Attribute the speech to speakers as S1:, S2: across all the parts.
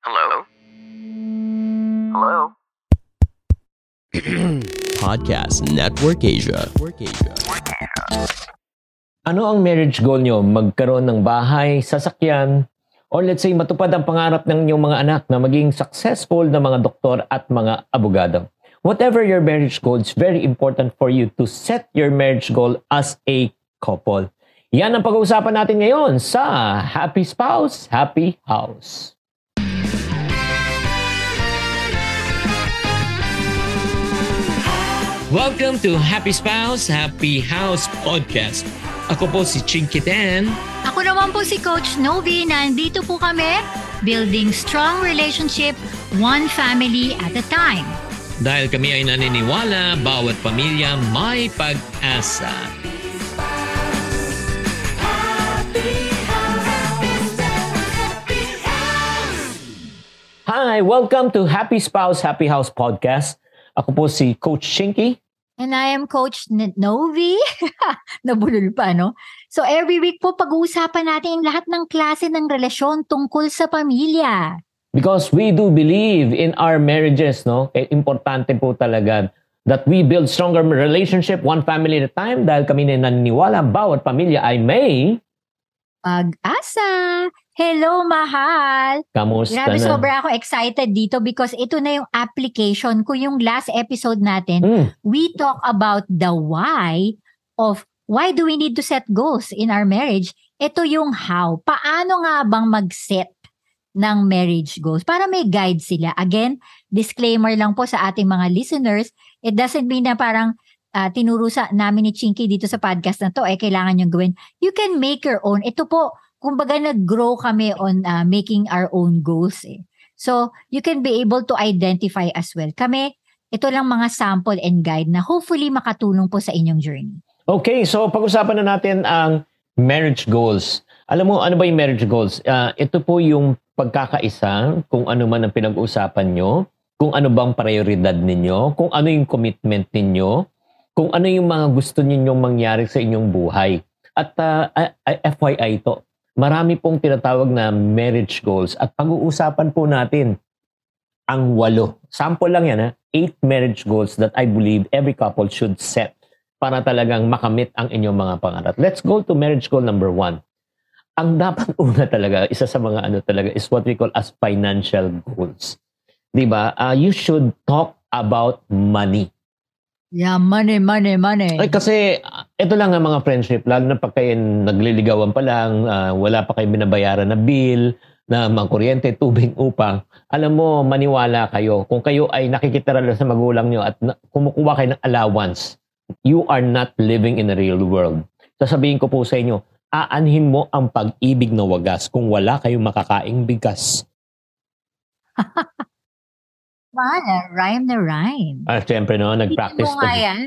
S1: Hello? Hello?
S2: Podcast Network Asia.
S3: Ano ang marriage goal nyo? Magkaroon ng bahay, sasakyan, or let's say matupad ang pangarap ng inyong mga anak na maging successful na mga doktor at mga abogado. Whatever your marriage goal, it's very important for you to set your marriage goal as a couple. Yan ang pag-uusapan natin ngayon sa Happy Spouse, Happy House.
S2: Welcome to Happy Spouse, Happy House Podcast. Ako po si Chinky Tan.
S4: Ako naman po si Coach Novi. Nandito po kami, building strong relationship, one family at a time.
S2: Dahil kami ay naniniwala, bawat pamilya may pag-asa.
S3: Hi! Welcome to Happy Spouse, Happy House Podcast. Ako po si Coach Shinky.
S4: And I am Coach Novi. Nabulol pa, no? So every week po pag-uusapan natin lahat ng klase ng relasyon tungkol sa pamilya.
S3: Because we do believe in our marriages, no? Eh, importante po talaga that we build stronger relationship one family at a time dahil kami na naniniwala bawat pamilya ay may
S4: Pag-asa! Hello, mahal!
S3: kamusta
S4: Grabe,
S3: na.
S4: sobra ako excited dito because ito na yung application ko. Yung last episode natin,
S3: Mm,
S4: we talk about the why of why do we need to set goals in our marriage. Ito yung how. Paano nga bang mag-set ng marriage goals para may guide sila. Again, disclaimer lang po sa ating mga listeners, it doesn't mean na parang ah, tinuro sa namin ni Chinky dito sa podcast na to, eh kailangan yung gawin. You can make your own. Ito po, kumbaga nag-grow kami on ah, making our own goals eh. So, you can be able to identify as well. Kami, ito lang mga sample and guide na hopefully makatulong po sa inyong journey.
S3: Okay, so pag-usapan na natin ang marriage goals. Alam mo, ano ba yung marriage goals? Ah, ito po yung pagkakaisa, kung ano man ang pinag-usapan nyo, kung ano bang prioridad ninyo, kung ano yung commitment ninyo, kung ano yung mga gusto ninyong mangyari sa inyong buhay. At ah, ah, ah, FYI to, marami pong tinatawag na marriage goals at pag-uusapan po natin ang walo. Sample lang yan ha. Eight marriage goals that I believe every couple should set para talagang makamit ang inyong mga pangarap. Let's go to marriage goal number one. Ang dapat una talaga, isa sa mga ano talaga, is what we call as financial goals. Di ba? Ah, you should talk about money.
S4: Yeah, money, money, money.
S3: Ay, kasi ito lang ang mga friendship, lalo na pag kayo nagliligawan pa lang, ah, wala pa kayo binabayaran na bill, na mga kuryente, tubig, upang. Alam mo, maniwala kayo. Kung kayo ay nakikitira lang sa magulang nyo at na, kumukuha kayo ng allowance, you are not living in a real world. Sasabihin ko po sa inyo, aanhin mo ang pag-ibig na wagas kung wala kayong makakaing bigas.
S4: Ah, rhyme na rhyme.
S3: Ah, syempre no, nag-practice
S4: Hindi mo nga
S3: ko.
S4: yan.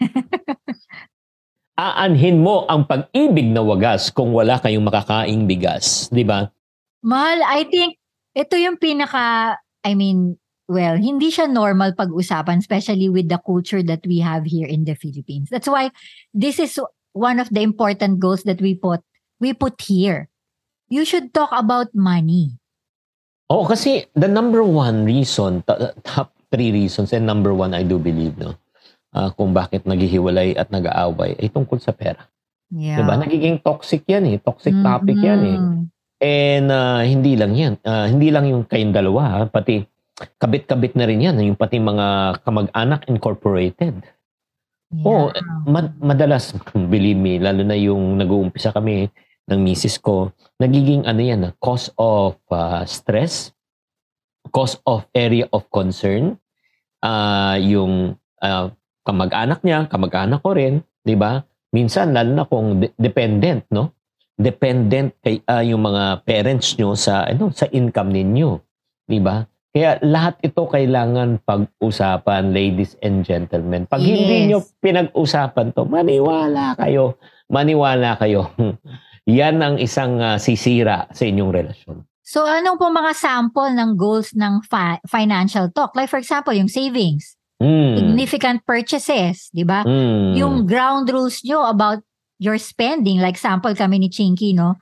S3: Aanhin mo ang pag-ibig na wagas kung wala kayong makakaing bigas. Di ba?
S4: Mahal, I think ito yung pinaka, I mean, well, hindi siya normal pag-usapan, especially with the culture that we have here in the Philippines. That's why this is one of the important goals that we put we put here. You should talk about money.
S3: Oo, kasi the number one reason, top three reasons, and number one, I do believe, no? ah, kung bakit naghihiwalay at nag-aaway ay tungkol sa pera.
S4: Yeah.
S3: Diba? Nagiging toxic yan eh. Toxic topic yan eh.
S4: Mhm.
S3: And ah, hindi lang yan. Ah, hindi lang yung kayong dalawa, ha? pati kabit-kabit na rin yan. Yung pati mga kamag-anak incorporated. Oo,
S4: Yeah.
S3: mad- madalas, believe me, lalo na yung nag-uumpisa kami ng misis ko, nagiging ano yan, ah, cause of ah, stress, cause of area of concern, ah yung ah, kamag-anak niya, kamag-anak ko rin, di ba? Minsan, lalo na kung de- dependent, no? Dependent kay ah, yung mga parents nyo sa ano sa income ninyo, di ba? Kaya lahat ito kailangan pag-usapan, ladies and gentlemen. Pag hindi
S4: Yes.
S3: nyo pinag-usapan to, maniwala kayo. Maniwala kayo. Yan ang isang ah, sisira sa inyong relasyon.
S4: So anong po mga sample ng goals ng fi- financial talk? Like for example, yung savings,
S3: Mm.
S4: significant purchases, di ba?
S3: Mm.
S4: Yung ground rules nyo about your spending, like sample kami ni Chinky, no?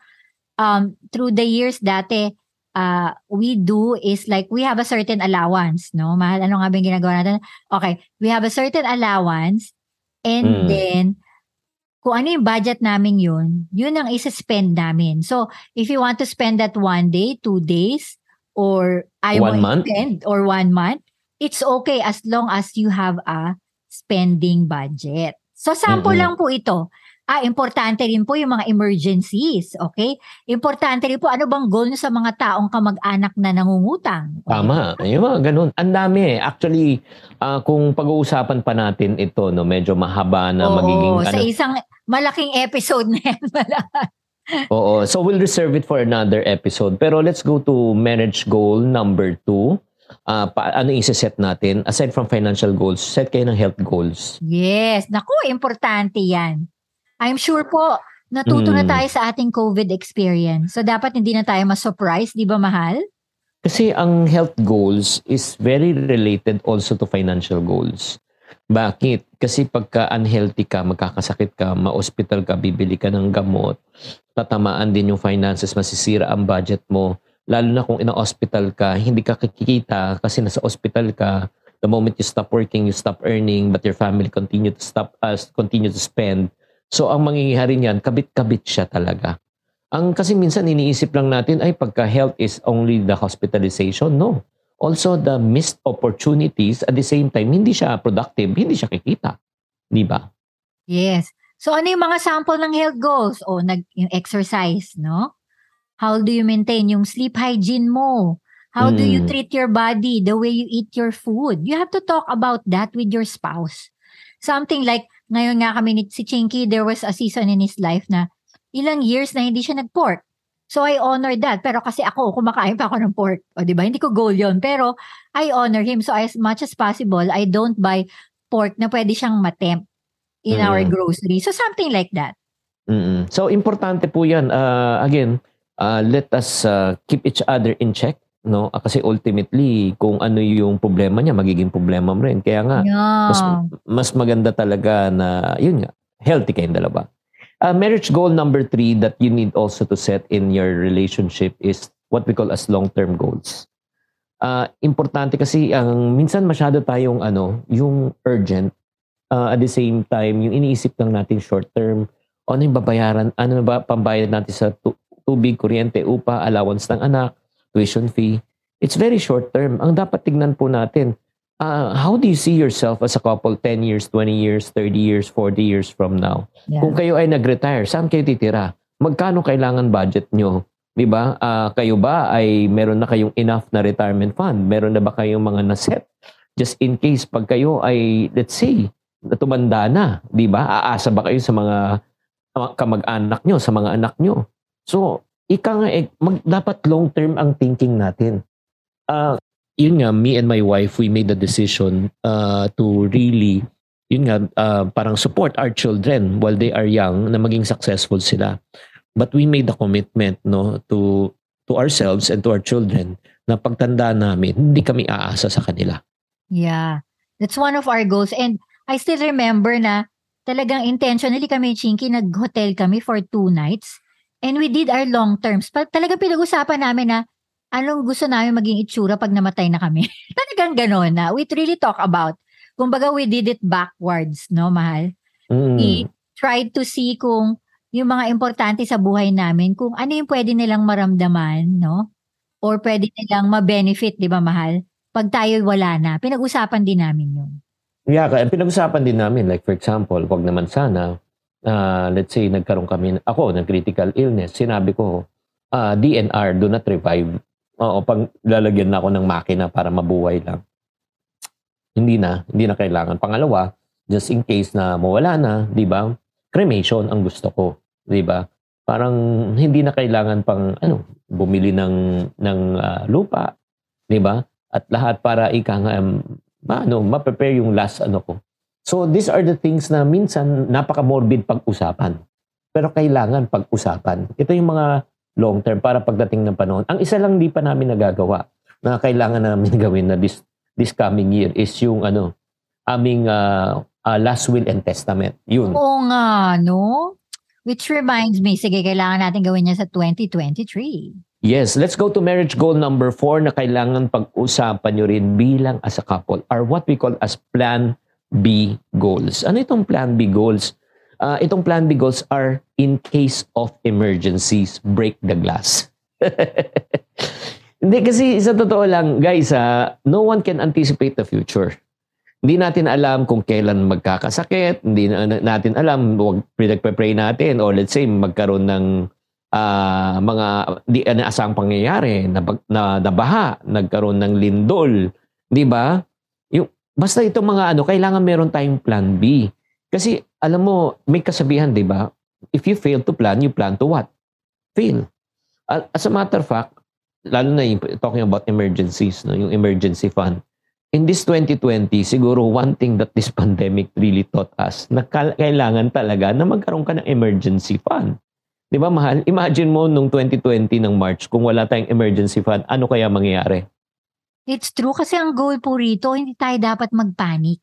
S4: Um, through the years dati, uh, we do is like we have a certain allowance, no? Mahal, ano nga ba yung ginagawa natin? Okay, we have a certain allowance and
S3: Mm.
S4: then kung ano yung budget namin yun, yun ang isa-spend namin. So, if you want to spend that one day, two days, or I
S3: One
S4: want
S3: month?
S4: spend or one month, it's okay as long as you have a spending budget. So, sample
S3: Mm-mm.
S4: lang po ito. Ah, importante rin po yung mga emergencies, okay? Importante rin po, ano bang goal sa mga taong kamag-anak na nangungutang? Okay?
S3: Tama. Yung mga ganun. Ang dami eh. Actually, ah, kung pag-uusapan pa natin ito, no, medyo mahaba na
S4: Oo,
S3: magiging
S4: sa
S3: ano,
S4: isang malaking episode na yan.
S3: Oo. So we'll reserve it for another episode. Pero let's go to marriage goal number two. Ah, pa, ano yung set natin? Aside from financial goals, set kayo ng health goals.
S4: yes, naku, importante yan. I'm sure po, natuto na
S3: Mm.
S4: tayo sa ating COVID experience. So, dapat hindi na tayo ma-surprise, di ba, mahal?
S3: Kasi ang health goals is very related also to financial goals. Bakit? Kasi pagka unhealthy ka, magkakasakit ka, ma-hospital ka, bibili ka ng gamot, tatamaan din yung finances, masisira ang budget mo. Lalo na kung ina-hospital ka, hindi ka kikita kasi nasa hospital ka. The moment you stop working, you stop earning, but your family continue to stop us, continue to spend. So ang mangyayari niyan, kabit-kabit siya talaga. Ang kasi minsan iniisip lang natin ay pagka health is only the hospitalization. No. Also the missed opportunities at the same time hindi siya productive, hindi siya kikita. 'Di ba?
S4: Yes. So, ano yung mga sample ng health goals? O, nag, yung exercise, no? How do you maintain yung sleep hygiene mo? How do you
S3: Mm.
S4: treat your body? The way you eat your food? You have to talk about that with your spouse. Something like, ngayon nga kami ni si Chinky, there was a season in his life na ilang years na hindi siya nag-pork. So I honor that. Pero kasi ako, kumakain pa ako ng pork. O di ba? Hindi ko goal yon Pero I honor him. So as much as possible, I don't buy pork na pwede siyang matempt in our
S3: Mm.
S4: grocery. So something like that.
S3: mm So importante po 'yan. Uh, again, uh, let us uh, keep each other in check, no? Ah, Kasi ultimately, kung ano yung problema niya, magiging problema mo rin. Kaya nga, mas,
S4: Yeah.
S3: mas maganda talaga na, yun nga, healthy kayong dalawa. Uh, marriage goal number three that you need also to set in your relationship is what we call as long-term goals. Uh, importante kasi ang minsan masyado tayong ano, yung urgent uh, at the same time yung iniisip lang natin short term ano yung babayaran ano ba pambayad natin sa tu- tubig, kuryente, upa, allowance ng anak, tuition fee. It's very short term. Ang dapat tignan po natin uh, how do you see yourself as a couple 10 years, 20 years, 30 years, 40 years from now?
S4: Yeah.
S3: Kung kayo ay nag-retire, saan kayo titira? Magkano kailangan budget nyo? 'Di ba? Ah, kayo ba ay meron na kayong enough na retirement fund? Meron na ba kayong mga na-set? Just in case pag kayo ay let's say tumanda na, 'di ba? Aasa ba kayo sa mga mga kamag-anak nyo, sa mga anak nyo? So, ika nga eh, mag, dapat long term ang thinking natin. Ah, yun nga, me and my wife, we made the decision uh, to really yun nga, uh, parang support our children while they are young na maging successful sila. But we made the commitment no to to ourselves and to our children na pagtanda namin, hindi kami aasa sa kanila.
S4: Yeah. That's one of our goals. And I still remember na talagang intentionally kami, Chinky, nag-hotel kami for two nights. And we did our long terms. Pa- talagang pinag-usapan namin na anong gusto namin maging itsura pag namatay na kami. talagang gano'n na. We really talk about. Kumbaga, we did it backwards, no, mahal?
S3: Mm.
S4: We tried to see kung yung mga importante sa buhay namin, kung ano yung pwede nilang maramdaman, no? Or pwede nilang ma-benefit, di ba, mahal? Pag tayo wala na, pinag-usapan din namin yun.
S3: Yeah, pinag-usapan din namin like for example, wag naman sana ah, let's say nagkaroon kami ako ng critical illness, sinabi ko ah, DNR do not revive. Oo, pag lalagyan na ako ng makina para mabuhay lang. Hindi na, hindi na kailangan. Pangalawa, just in case na mawala na, 'di ba? Cremation ang gusto ko, 'di ba? Parang hindi na kailangan pang ano, bumili ng ng ah, lupa, 'di ba? At lahat para ika nga um, ano, ma-prepare yung last ano ko. So these are the things na minsan napaka-morbid pag-usapan. Pero kailangan pag-usapan. Ito yung mga long term para pagdating ng panahon. Ang isa lang di pa namin nagagawa na kailangan namin gawin na this this coming year is yung ano aming uh, uh, last will and testament. Yun.
S4: Oo nga, no? Which reminds me, sige, kailangan natin gawin niya sa 2023.
S3: Yes, let's go to marriage goal number four na kailangan pag-usapan nyo rin bilang as a couple are what we call as plan B goals. Ano itong plan B goals? Uh, itong plan B goals are in case of emergencies, break the glass. Hindi kasi sa totoo lang, guys, ha, no one can anticipate the future. Hindi natin alam kung kailan magkakasakit, hindi na, natin alam, wag pinagpe-pray natin or let's say magkaroon ng uh, mga di inaasang pangyayari na, na, na baha, nagkaroon ng lindol, 'di ba? Basta itong mga ano, kailangan meron tayong plan B. Kasi alam mo, may kasabihan, 'di ba? If you fail to plan, you plan to what? Fail. As a matter of fact, lalo na yung talking about emergencies, no, yung emergency fund. In this 2020, siguro one thing that this pandemic really taught us na kailangan talaga na magkaroon ka ng emergency fund. 'Di ba mahal? Imagine mo nung 2020 ng March kung wala tayong emergency fund, ano kaya mangyayari?
S4: It's true kasi ang goal po rito, hindi tayo dapat magpanic.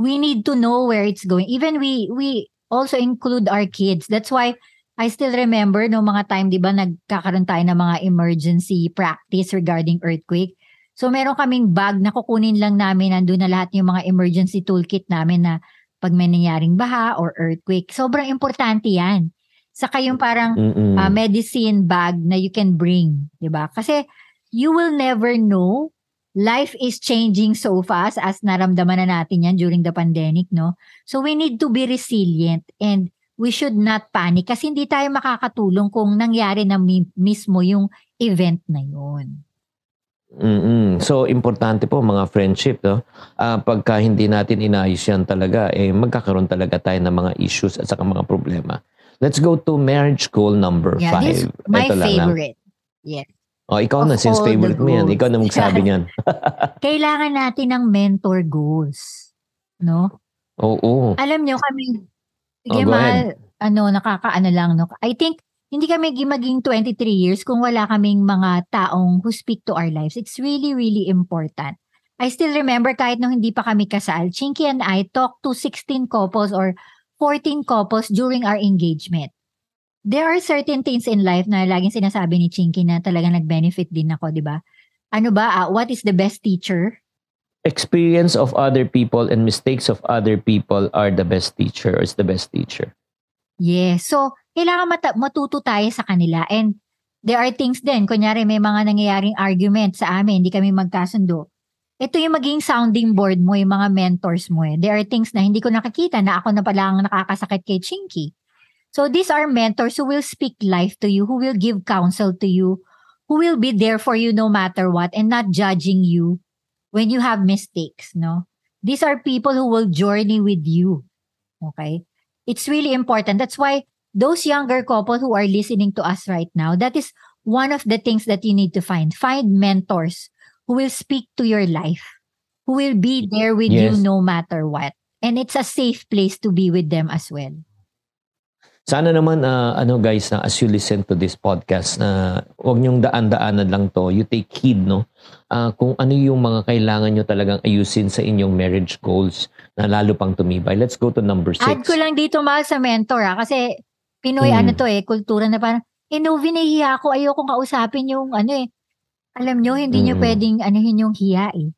S4: We need to know where it's going. Even we we also include our kids. That's why I still remember no mga time 'di ba nagkakaroon tayo ng mga emergency practice regarding earthquake. So meron kaming bag na kukunin lang namin nandun na lahat yung mga emergency toolkit namin na pag may nangyaring baha or earthquake. Sobrang importante 'yan. Saka yung parang uh, medicine bag na you can bring, 'di ba? Kasi you will never know life is changing so fast as naramdaman na natin yan during the pandemic, no? So we need to be resilient and we should not panic kasi hindi tayo makakatulong kung nangyari na mi- mismo yung event na yun.
S3: Mm-mm. So, importante po mga friendship, no? Uh, pagka hindi natin inayos yan talaga, eh, magkakaroon talaga tayo ng mga issues at saka mga problema. Let's go to marriage goal number
S4: yeah,
S3: five.
S4: This my
S3: Ito
S4: favorite. Lang, yes.
S3: Oh, ikaw na, since favorite mo yan. Ikaw na magsabi niyan.
S4: Kailangan natin ng mentor goals. No?
S3: Oo.
S4: Alam nyo, kami, Sige, oh, mahal, ano, nakakaano lang, no? I think, hindi kami maging 23 years kung wala kaming mga taong who speak to our lives. It's really, really important. I still remember kahit nung hindi pa kami kasal, Chinky and I talked to 16 couples or 14 couples during our engagement. There are certain things in life na laging sinasabi ni Chinky na talaga nag-benefit din ako, di ba? Ano ba, uh, what is the best teacher?
S3: experience of other people and mistakes of other people are the best teacher or is the best teacher.
S4: Yes. So, kailangan mat- matuto tayo sa kanila. And there are things din. Kunyari, may mga nangyayaring argument sa amin, hindi kami magkasundo. Ito yung maging sounding board mo, yung mga mentors mo. Eh. There are things na hindi ko nakakita na ako na pala ang nakakasakit kay Chinky. So, these are mentors who will speak life to you, who will give counsel to you, who will be there for you no matter what and not judging you when you have mistakes, no? These are people who will journey with you. Okay? It's really important. That's why those younger couple who are listening to us right now, that is one of the things that you need to find. Find mentors who will speak to your life, who will be mm-hmm. there with yes. you no matter what. And it's a safe place to be with them as well.
S3: Sana naman, uh, ano guys, na as you listen to this podcast, na uh, huwag niyong daan-daanan lang to. You take heed, no? Uh, kung ano yung mga kailangan nyo talagang ayusin sa inyong marriage goals na lalo pang tumibay. Let's go to number six.
S4: Add ko lang dito, mahal, sa mentor, ha? Kasi Pinoy, hmm. ano to eh, kultura na parang, eh, no, vinahiya ako. Ayokong kausapin yung, ano eh, alam nyo, hindi hmm. nyo pwedeng anuhin yung hiya eh.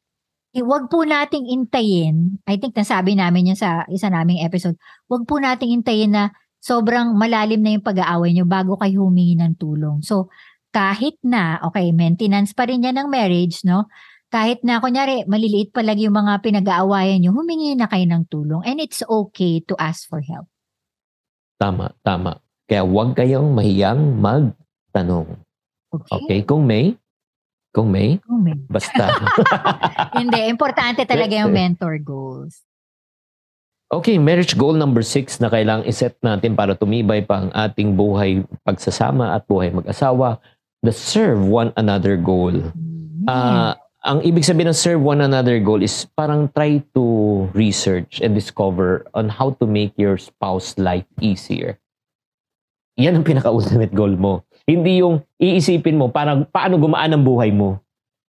S4: Eh, wag po nating intayin, I think nasabi namin yan sa isa naming episode, wag po nating intayin na sobrang malalim na yung pag-aaway nyo bago kayo humingi ng tulong. So, kahit na, okay, maintenance pa rin yan ng marriage, no? Kahit na, kunyari, maliliit pa lang yung mga pinag-aawayan nyo, humingi na kayo ng tulong. And it's okay to ask for help.
S3: Tama, tama. Kaya huwag kayong mahiyang magtanong. Okay. okay, kung may, kung may,
S4: kung may.
S3: basta.
S4: Hindi, importante talaga yung mentor goals.
S3: Okay, marriage goal number six na kailangang iset natin para tumibay pa ang ating buhay pagsasama at buhay mag-asawa, the serve one another goal. Uh, ang ibig sabihin ng serve one another goal is parang try to research and discover on how to make your spouse life easier. Yan ang pinaka-ultimate goal mo. Hindi yung iisipin mo parang paano gumaan ang buhay mo.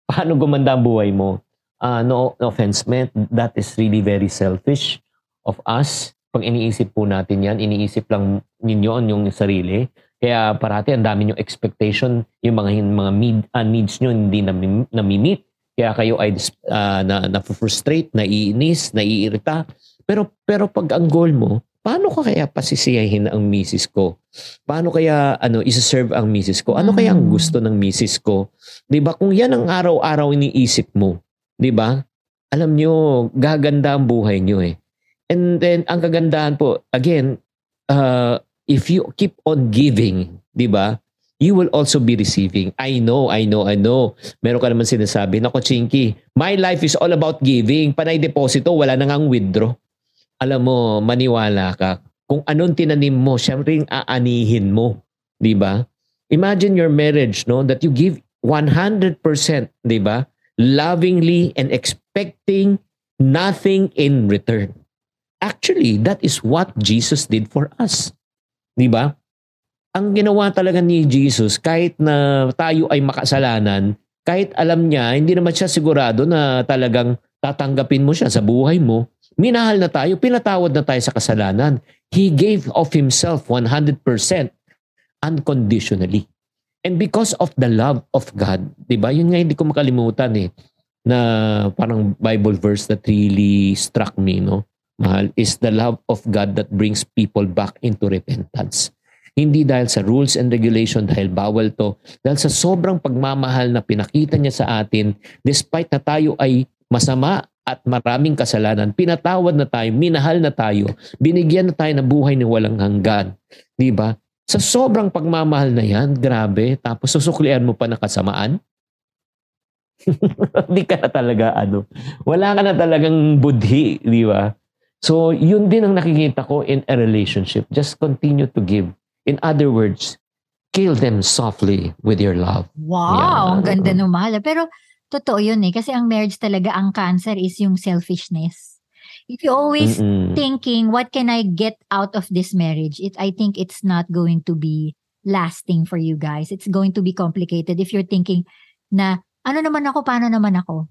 S3: Paano gumanda ang buhay mo. Uh, no, no offense meant, that is really very selfish of us, pag iniisip po natin yan, iniisip lang ninyo ang yung sarili. Kaya parati ang dami yung expectation, yung mga mga need, uh, needs nyo hindi nami- nami-meet. Kaya kayo ay uh, na, na-frustrate, naiinis, naiirita. Pero pero pag ang goal mo, paano ko kaya pasisiyahin ang misis ko? Paano kaya ano isa-serve ang misis ko? Ano kaya ang
S4: Mm.
S3: gusto ng misis ko? 'Di ba? Kung 'yan ang araw-araw iniisip mo, 'di ba? Alam nyo, gaganda ang buhay nyo eh. And then, ang kagandahan po, again, uh, if you keep on giving, di ba? You will also be receiving. I know, I know, I know. Meron ka naman sinasabi, nako Chinky, my life is all about giving. Panay deposito, wala nang ang withdraw. Alam mo, maniwala ka. Kung anong tinanim mo, syempre aanihin mo. Di ba? Imagine your marriage, no? That you give 100%, di ba? Lovingly and expecting nothing in return. Actually, that is what Jesus did for us. Di ba? Ang ginawa talaga ni Jesus, kahit na tayo ay makasalanan, kahit alam niya, hindi naman siya sigurado na talagang tatanggapin mo siya sa buhay mo. Minahal na tayo, pinatawad na tayo sa kasalanan. He gave of Himself 100% unconditionally. And because of the love of God, di ba? Yun nga hindi ko makalimutan eh, na parang Bible verse that really struck me, no? Mahal, is the love of God that brings people back into repentance. Hindi dahil sa rules and regulation, dahil bawal to, dahil sa sobrang pagmamahal na pinakita niya sa atin, despite na tayo ay masama at maraming kasalanan, pinatawad na tayo, minahal na tayo, binigyan na tayo ng buhay na walang hanggan. Di ba? Sa sobrang pagmamahal na yan, grabe, tapos susuklian mo pa ng kasamaan, hindi ka na talaga ano, wala ka na talagang budhi, di ba? So, yun din ang nakikita ko in a relationship. Just continue to give. In other words, kill them softly with your love.
S4: Wow, ang
S3: Yeah.
S4: ganda ng mahal. Pero totoo yun eh. Kasi ang marriage talaga, ang cancer is yung selfishness. If you always
S3: Mm-mm.
S4: thinking, what can I get out of this marriage? It, I think it's not going to be lasting for you guys. It's going to be complicated if you're thinking na, ano naman ako, paano naman ako?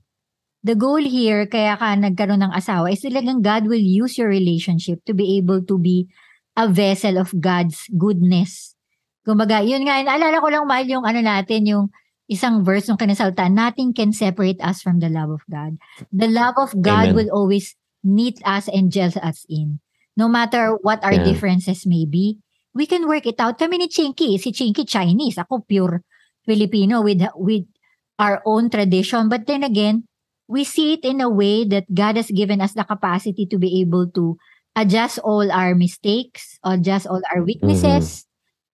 S4: The goal here, kaya ka nagkaroon ng asawa, is talagang God will use your relationship to be able to be a vessel of God's goodness. Kumbaga, yun nga, naalala ko lang mahal yung ano natin, yung isang verse ng kinasalta, nothing can separate us from the love of God. The love of God
S3: Amen.
S4: will always knit us and gel us in. No matter what our
S3: Yeah.
S4: differences may be, we can work it out. Kami ni Chinky, si Chinky Chinese, ako pure Filipino with with our own tradition. But then again, we see it in a way that God has given us the capacity to be able to adjust all our mistakes, adjust all our weaknesses.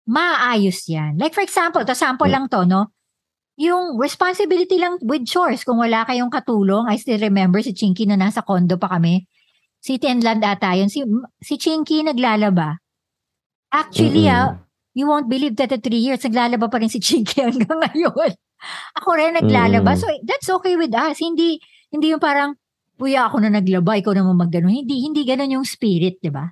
S4: Maayos yan. Like for example, to sample
S3: Mm.
S4: lang to, no? Yung responsibility lang with chores. Kung wala kayong katulong, I still remember si Chinky na nasa condo pa kami. City and Land ata yun. Si, si Chinky naglalaba. Actually, ah,
S3: Mm-mm.
S4: you won't believe that at three years, naglalaba pa rin si Chinky hanggang ngayon. Ako rin naglalaba.
S3: Mm.
S4: So, that's okay with us. Hindi, hindi yung parang, Kuya, ako na naglaba, ikaw naman magganon. Hindi, hindi ganon yung spirit, di ba?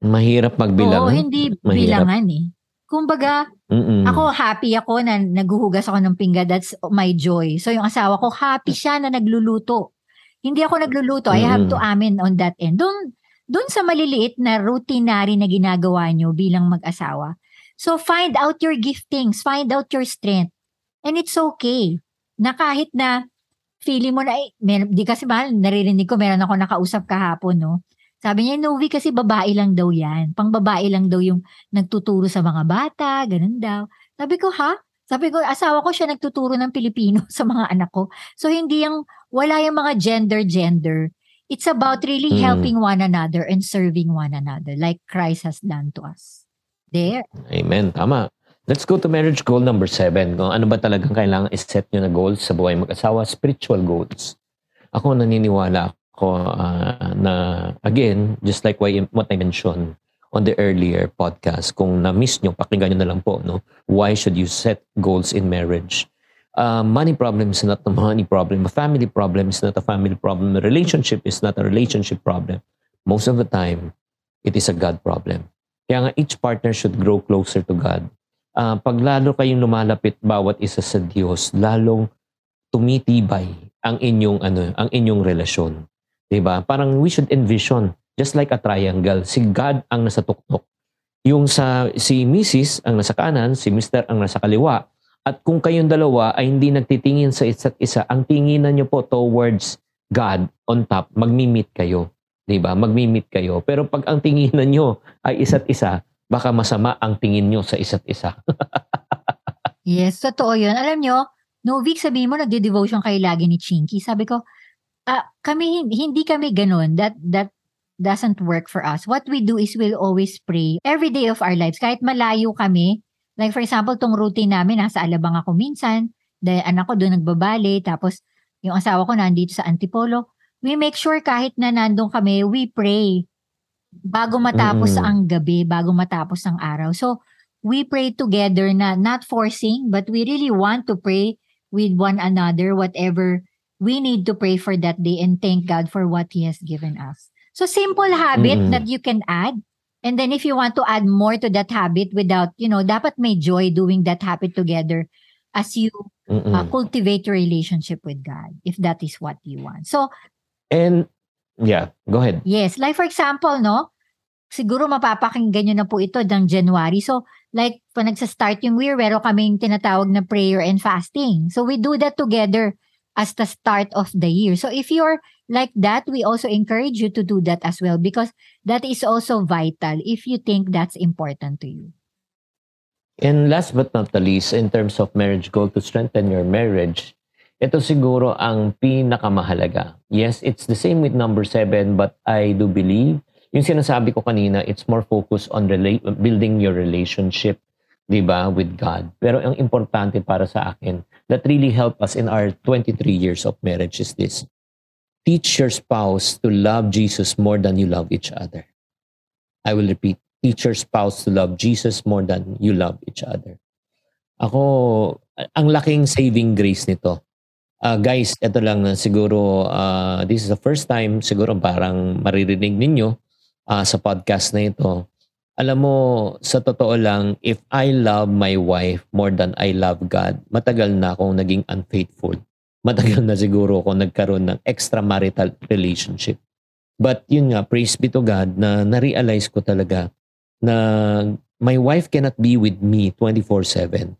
S3: Mahirap magbilang.
S4: Oo, hindi
S3: Mahirap.
S4: bilangan eh. Kumbaga,
S3: Mm-mm.
S4: ako happy ako na naghuhugas ako ng pinggan. That's my joy. So yung asawa ko, happy siya na nagluluto. Hindi ako nagluluto. I have to
S3: Mm.
S4: amen on that end. Doon, doon sa maliliit na routinary na ginagawa nyo bilang mag-asawa. So find out your giftings. Find out your strength. And it's okay. Na kahit na feeling mo na, eh, mer- di kasi mahal, naririnig ko, meron ako nakausap kahapon, no? Sabi niya, Novi kasi babae lang daw yan. Pang babae lang daw yung nagtuturo sa mga bata, ganun daw. Sabi ko, ha? Sabi ko, asawa ko siya nagtuturo ng Pilipino sa mga anak ko. So, hindi yung, wala yung mga gender-gender. It's about really
S3: Mm.
S4: helping one another and serving one another like Christ has done to us. There.
S3: Amen. Tama. Let's go to marriage goal number seven. Kung ano ba talagang kailangan iset nyo na goals sa buhay mag-asawa, spiritual goals. Ako naniniwala ako ah, na, again, just like what I mentioned on the earlier podcast, kung na-miss nyo, pakinggan nyo na lang po, no? Why should you set goals in marriage? Uh, money problem is not a money problem. A family problem is not a family problem. A relationship is not a relationship problem. Most of the time, it is a God problem. Kaya nga, each partner should grow closer to God. Ah, pag lalo kayong lumalapit bawat isa sa Diyos, lalong tumitibay ang inyong ano, ang inyong relasyon. 'Di ba? Parang we should envision just like a triangle, si God ang nasa tuktok. yung sa si Mrs. ang nasa kanan, si Mr. ang nasa kaliwa. At kung kayong dalawa ay hindi nagtitingin sa isa't isa, ang tinginan nyo po towards God on top, magmi-meet kayo. 'Di ba? Magmi-meet kayo. Pero pag ang tinginan nyo ay isa't isa, baka masama ang tingin nyo sa isa't isa.
S4: Yes, totoo yun. Alam nyo, no week sabihin mo, nagde-devotion kayo lagi ni Chinky. Sabi ko, ah, kami, hin- hindi kami ganun. That, that doesn't work for us. What we do is we'll always pray every day of our lives. Kahit malayo kami, like for example, tong routine namin, nasa Alabang ako minsan, dahil anak ko doon nagbabale, tapos yung asawa ko nandito sa Antipolo. We make sure kahit na nandun kami, we pray bago matapos
S3: Mm.
S4: ang gabi, bago matapos ang araw. So, we pray together na not forcing, but we really want to pray with one another, whatever we need to pray for that day and thank God for what He has given us. So, simple habit
S3: Mm-mm.
S4: that you can add. And then if you want to add more to that habit without, you know, dapat may joy doing that habit together as you
S3: Mm-mm.
S4: uh, cultivate your relationship with God, if that is what you want. So,
S3: And yeah, go ahead.
S4: Yes, like for example, no? Siguro mapapakinggan nyo na po ito ng January. So, like, pa nagsa-start yung year, meron kaming tinatawag na prayer and fasting. So, we do that together as the start of the year. So, if you're like that, we also encourage you to do that as well because that is also vital if you think that's important to you.
S3: And last but not the least, in terms of marriage goal to strengthen your marriage, ito siguro ang pinakamahalaga. Yes, it's the same with number seven, but I do believe, yung sinasabi ko kanina, it's more focused on rela- building your relationship, di ba, with God. Pero ang importante para sa akin, that really help us in our 23 years of marriage is this. Teach your spouse to love Jesus more than you love each other. I will repeat teach your spouse to love Jesus more than you love each other. Ako, ang laking saving grace nito. Ah, guys, ito lang ah, siguro, ah, this is the first time siguro parang maririnig ninyo ah, sa podcast na ito. Alam mo, sa totoo lang, if I love my wife more than I love God, matagal na akong naging unfaithful. Matagal na siguro ako nagkaroon ng extramarital relationship. But yun nga, praise be to God na na-realize ko talaga na my wife cannot be with me 24/7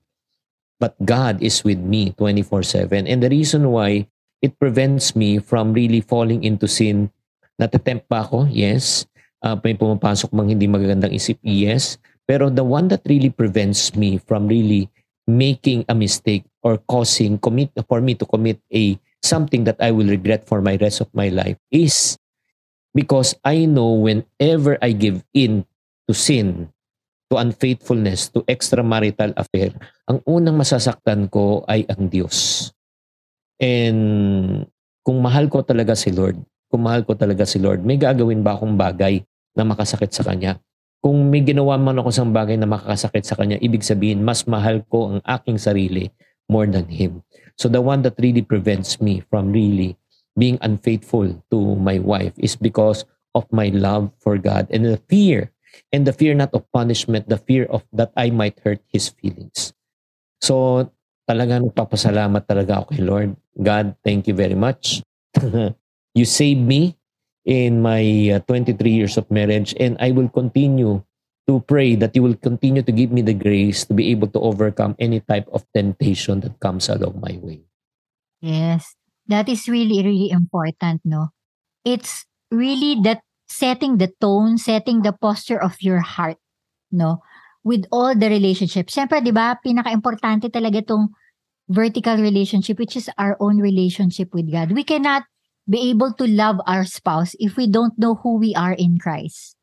S3: but God is with me 24/7 and the reason why it prevents me from really falling into sin natatempt pa ako? Yes. Uh, may pumapasok mang hindi magagandang isip? Yes. Pero the one that really prevents me from really making a mistake or causing commit for me to commit a something that I will regret for my rest of my life is because I know whenever I give in to sin, to unfaithfulness, to extramarital affair, ang unang masasaktan ko ay ang Diyos. And kung mahal ko talaga si Lord, kung mahal ko talaga si Lord, may gagawin ba akong bagay na makasakit sa Kanya? Kung may ginawa man ako sa bagay na makakasakit sa Kanya, ibig sabihin, mas mahal ko ang aking sarili more than Him. So the one that really prevents me from really being unfaithful to my wife is because of my love for God and the fear and the fear not of punishment, the fear of that I might hurt His feelings. So, talaga nagpapasalamat talaga ako kay Lord. God, thank you very much. you saved me in my uh, 23 years of marriage and I will continue to pray that you will continue to give me the grace to be able to overcome any type of temptation that comes along my way.
S4: Yes, that is really, really important, no? It's really that setting the tone, setting the posture of your heart, no? With all the relationships. Siyempre, di ba, pinaka-importante talaga itong vertical relationship, which is our own relationship with God. We cannot be able to love our spouse if we don't know who we are in Christ.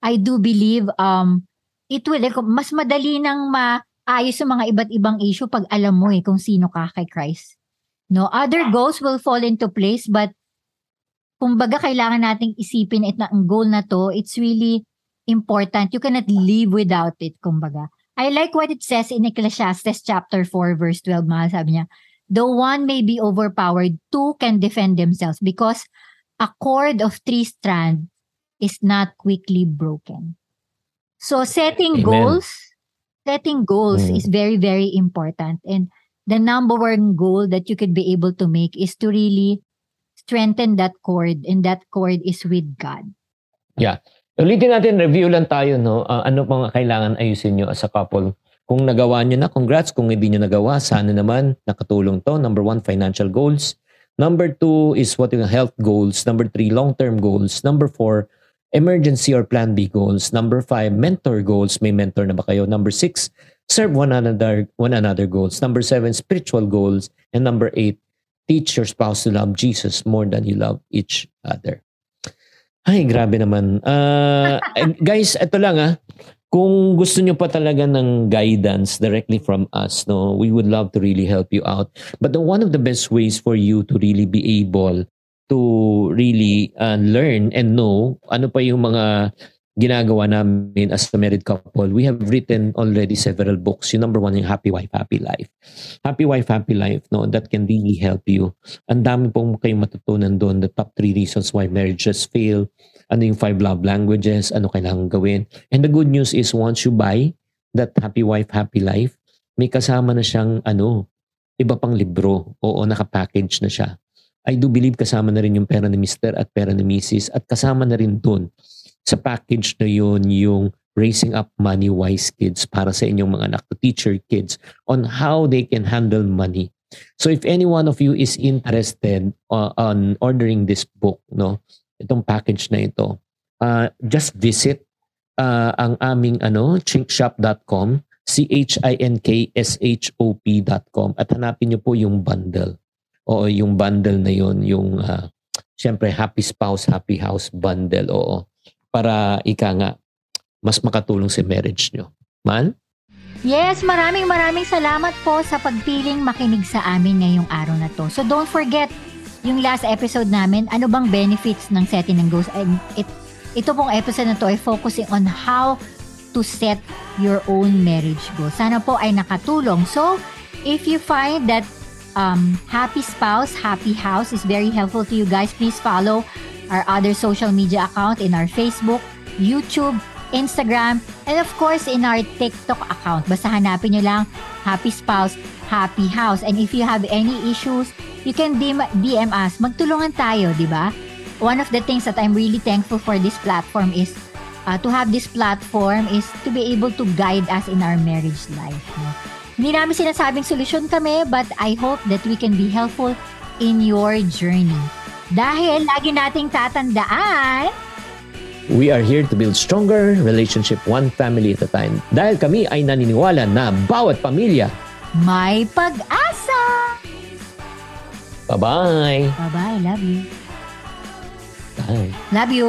S4: I do believe um it will like, mas madali nang maayos sa mga iba't ibang issue pag alam mo eh kung sino ka kay Christ. No, other goals will fall into place but kumbaga kailangan nating isipin it na ang goal na to, it's really important. You cannot live without it, kumbaga. I like what it says in Ecclesiastes chapter 4 verse 12, mahal sabi niya, Though one may be overpowered, two can defend themselves because a cord of three strands is not quickly broken. So setting
S3: Amen.
S4: goals, setting goals
S3: Mm.
S4: is very, very important. And the number one goal that you could be able to make is to really strengthen that cord, and that cord is with God.
S3: Ulitin natin, review lang tayo, no? Ah, ano pang kailangan ayusin nyo as a couple? Kung nagawa nyo na, congrats. Kung hindi nyo nagawa, sana naman nakatulong to. Number one, financial goals. Number two is what yung health goals. Number three, long-term goals. Number four, emergency or plan B goals. Number five, mentor goals. May mentor na ba kayo? Number six, serve one another, one another goals. Number seven, spiritual goals. And number eight, teach your spouse to love Jesus more than you love each other. Ay, grabe naman. Uh, guys, ito lang ah. Kung gusto nyo pa talaga ng guidance directly from us, no, we would love to really help you out. But the, one of the best ways for you to really be able to really uh, learn and know ano pa yung mga ginagawa namin as a married couple, we have written already several books. Yung number one, yung Happy Wife, Happy Life. Happy Wife, Happy Life, no, that can really help you. Ang dami pong kayong matutunan doon. The top three reasons why marriages fail. Ano yung five love languages. Ano kailangan gawin. And the good news is once you buy that Happy Wife, Happy Life, may kasama na siyang ano, iba pang libro. Oo, nakapackage na siya. I do believe kasama na rin yung pera ni Mr. at pera ni Mrs. at kasama na rin doon sa package na yun yung raising up money wise kids para sa inyong mga anak to teach your kids on how they can handle money. So if any one of you is interested uh, on ordering this book, no, itong package na ito, uh, just visit uh, ang aming ano, chinkshop.com, C-H-I-N-K-S-H-O-P.com at hanapin niyo po yung bundle. Oo, yung bundle na yun, yung uh, Siyempre, happy spouse, happy house bundle. Oo para ika nga mas makatulong sa marriage nyo. Man?
S4: Yes, maraming maraming salamat po sa pagpiling makinig sa amin ngayong araw na to. So don't forget, yung last episode namin, ano bang benefits ng setting ng goals? And it, ito pong episode na to ay focusing on how to set your own marriage goals. Sana po ay nakatulong. So, if you find that um, happy spouse, happy house is very helpful to you guys, please follow our other social media account in our Facebook, YouTube, Instagram, and of course in our TikTok account. Basta hanapin nyo lang Happy Spouse, Happy House. And if you have any issues, you can DM, DM us. Magtulungan tayo, di ba? One of the things that I'm really thankful for this platform is uh, to have this platform is to be able to guide us in our marriage life. No? Hindi namin sinasabing solusyon kami, but I hope that we can be helpful in your journey. Dahil lagi nating tatandaan,
S3: We are here to build stronger relationship one family at a time. Dahil kami ay naniniwala na bawat pamilya
S4: may pag-asa.
S3: Bye-bye.
S4: Bye-bye. Love you.
S3: Bye.
S4: Love you.